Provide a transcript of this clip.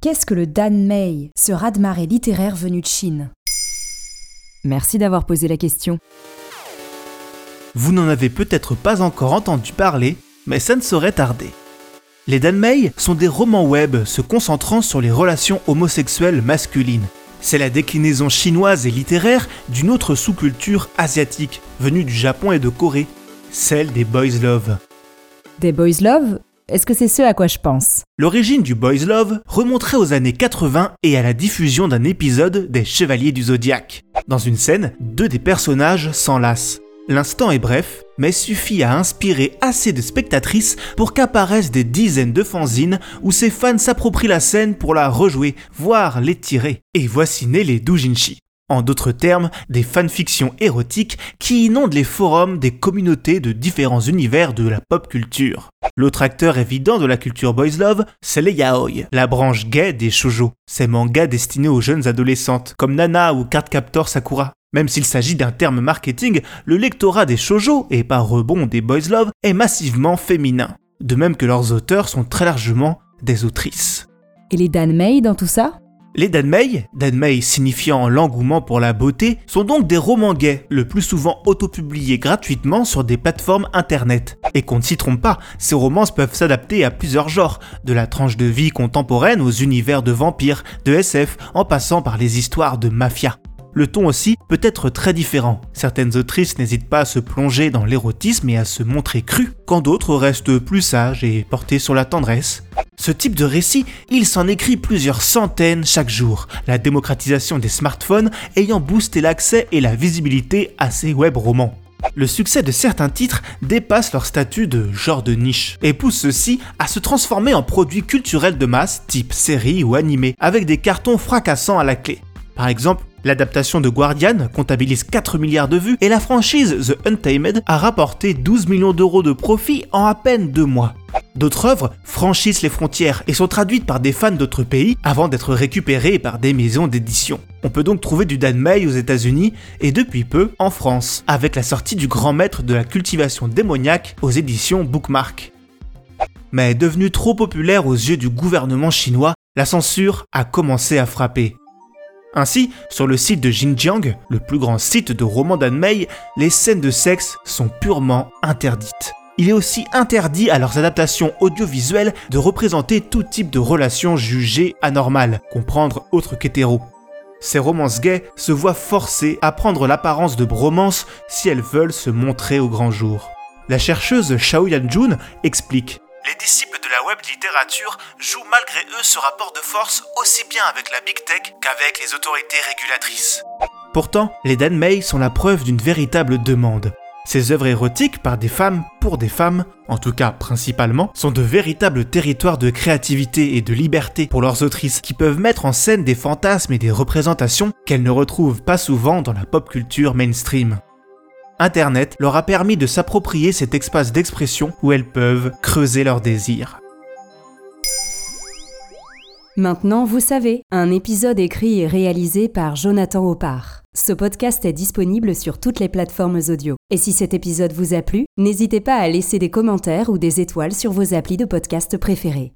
Qu'est-ce que le Dan Mei, ce raz-de-marée littéraire venu de Chine? Merci d'avoir posé la question. Vous n'en avez peut-être pas encore entendu parler, mais ça ne saurait tarder. Les Danmei sont des romans web se concentrant sur les relations homosexuelles masculines. C'est la déclinaison chinoise et littéraire d'une autre sous-culture asiatique venue du Japon et de Corée, celle des boys love. Des boys love? Est-ce que c'est ce à quoi je pense? L'origine du boys love remonterait aux années 80 et à la diffusion d'un épisode des Chevaliers du Zodiaque. Dans une scène, deux des personnages s'enlacent. L'instant est bref, mais suffit à inspirer assez de spectatrices pour qu'apparaissent des dizaines de fanzines où ces fans s'approprient la scène pour la rejouer, voire l'étirer. Et voici nés les doujinshi. En d'autres termes, des fanfictions érotiques qui inondent les forums des communautés de différents univers de la pop culture. L'autre acteur évident de la culture boys love, c'est les yaoi, la branche gay des shoujo, ces mangas destinés aux jeunes adolescentes, comme Nana ou Cardcaptor Sakura. Même s'il s'agit d'un terme marketing, le lectorat des shoujo, et par rebond des boys love, est massivement féminin. De même que leurs auteurs sont très largement des autrices. Et les Dan dans tout ça? Les danmei, danmei signifiant l'engouement pour la beauté, sont donc des romans gays, le plus souvent autopubliés gratuitement sur des plateformes internet. Et qu'on ne s'y trompe pas, ces romances peuvent s'adapter à plusieurs genres, de la tranche de vie contemporaine aux univers de vampires, de SF, en passant par les histoires de mafia le ton aussi peut être très différent. Certaines autrices n'hésitent pas à se plonger dans l'érotisme et à se montrer crues, quand d'autres restent plus sages et portés sur la tendresse. Ce type de récit, il s'en écrit plusieurs centaines chaque jour, la démocratisation des smartphones ayant boosté l'accès et la visibilité à ces web romans. Le succès de certains titres dépasse leur statut de genre de niche et pousse ceux-ci à se transformer en produits culturels de masse type série ou animé, avec des cartons fracassants à la clé. Par exemple, L'adaptation de Guardian comptabilise 4 milliards de vues et la franchise The Untamed a rapporté 12 millions d'euros de profit en à peine deux mois. D'autres œuvres franchissent les frontières et sont traduites par des fans d'autres pays avant d'être récupérées par des maisons d'édition. On peut donc trouver du Dan May aux États-Unis et depuis peu en France, avec la sortie du grand maître de la cultivation démoniaque aux éditions Bookmark. Mais devenu trop populaire aux yeux du gouvernement chinois, la censure a commencé à frapper. Ainsi, sur le site de Xinjiang, le plus grand site de romans d'Anmei, les scènes de sexe sont purement interdites. Il est aussi interdit à leurs adaptations audiovisuelles de représenter tout type de relations jugées anormales, comprendre autre qu'hétéro. Ces romances gays se voient forcées à prendre l'apparence de bromance si elles veulent se montrer au grand jour. La chercheuse Xiao Yanjun explique les disciples de la web littérature jouent malgré eux ce rapport de force aussi bien avec la big tech qu'avec les autorités régulatrices. Pourtant, les Danmei sont la preuve d'une véritable demande. Ces œuvres érotiques par des femmes pour des femmes, en tout cas principalement, sont de véritables territoires de créativité et de liberté pour leurs autrices qui peuvent mettre en scène des fantasmes et des représentations qu'elles ne retrouvent pas souvent dans la pop culture mainstream. Internet leur a permis de s'approprier cet espace d'expression où elles peuvent creuser leurs désirs. Maintenant, vous savez, un épisode écrit et réalisé par Jonathan Oppard. Ce podcast est disponible sur toutes les plateformes audio. Et si cet épisode vous a plu, n'hésitez pas à laisser des commentaires ou des étoiles sur vos applis de podcast préférés.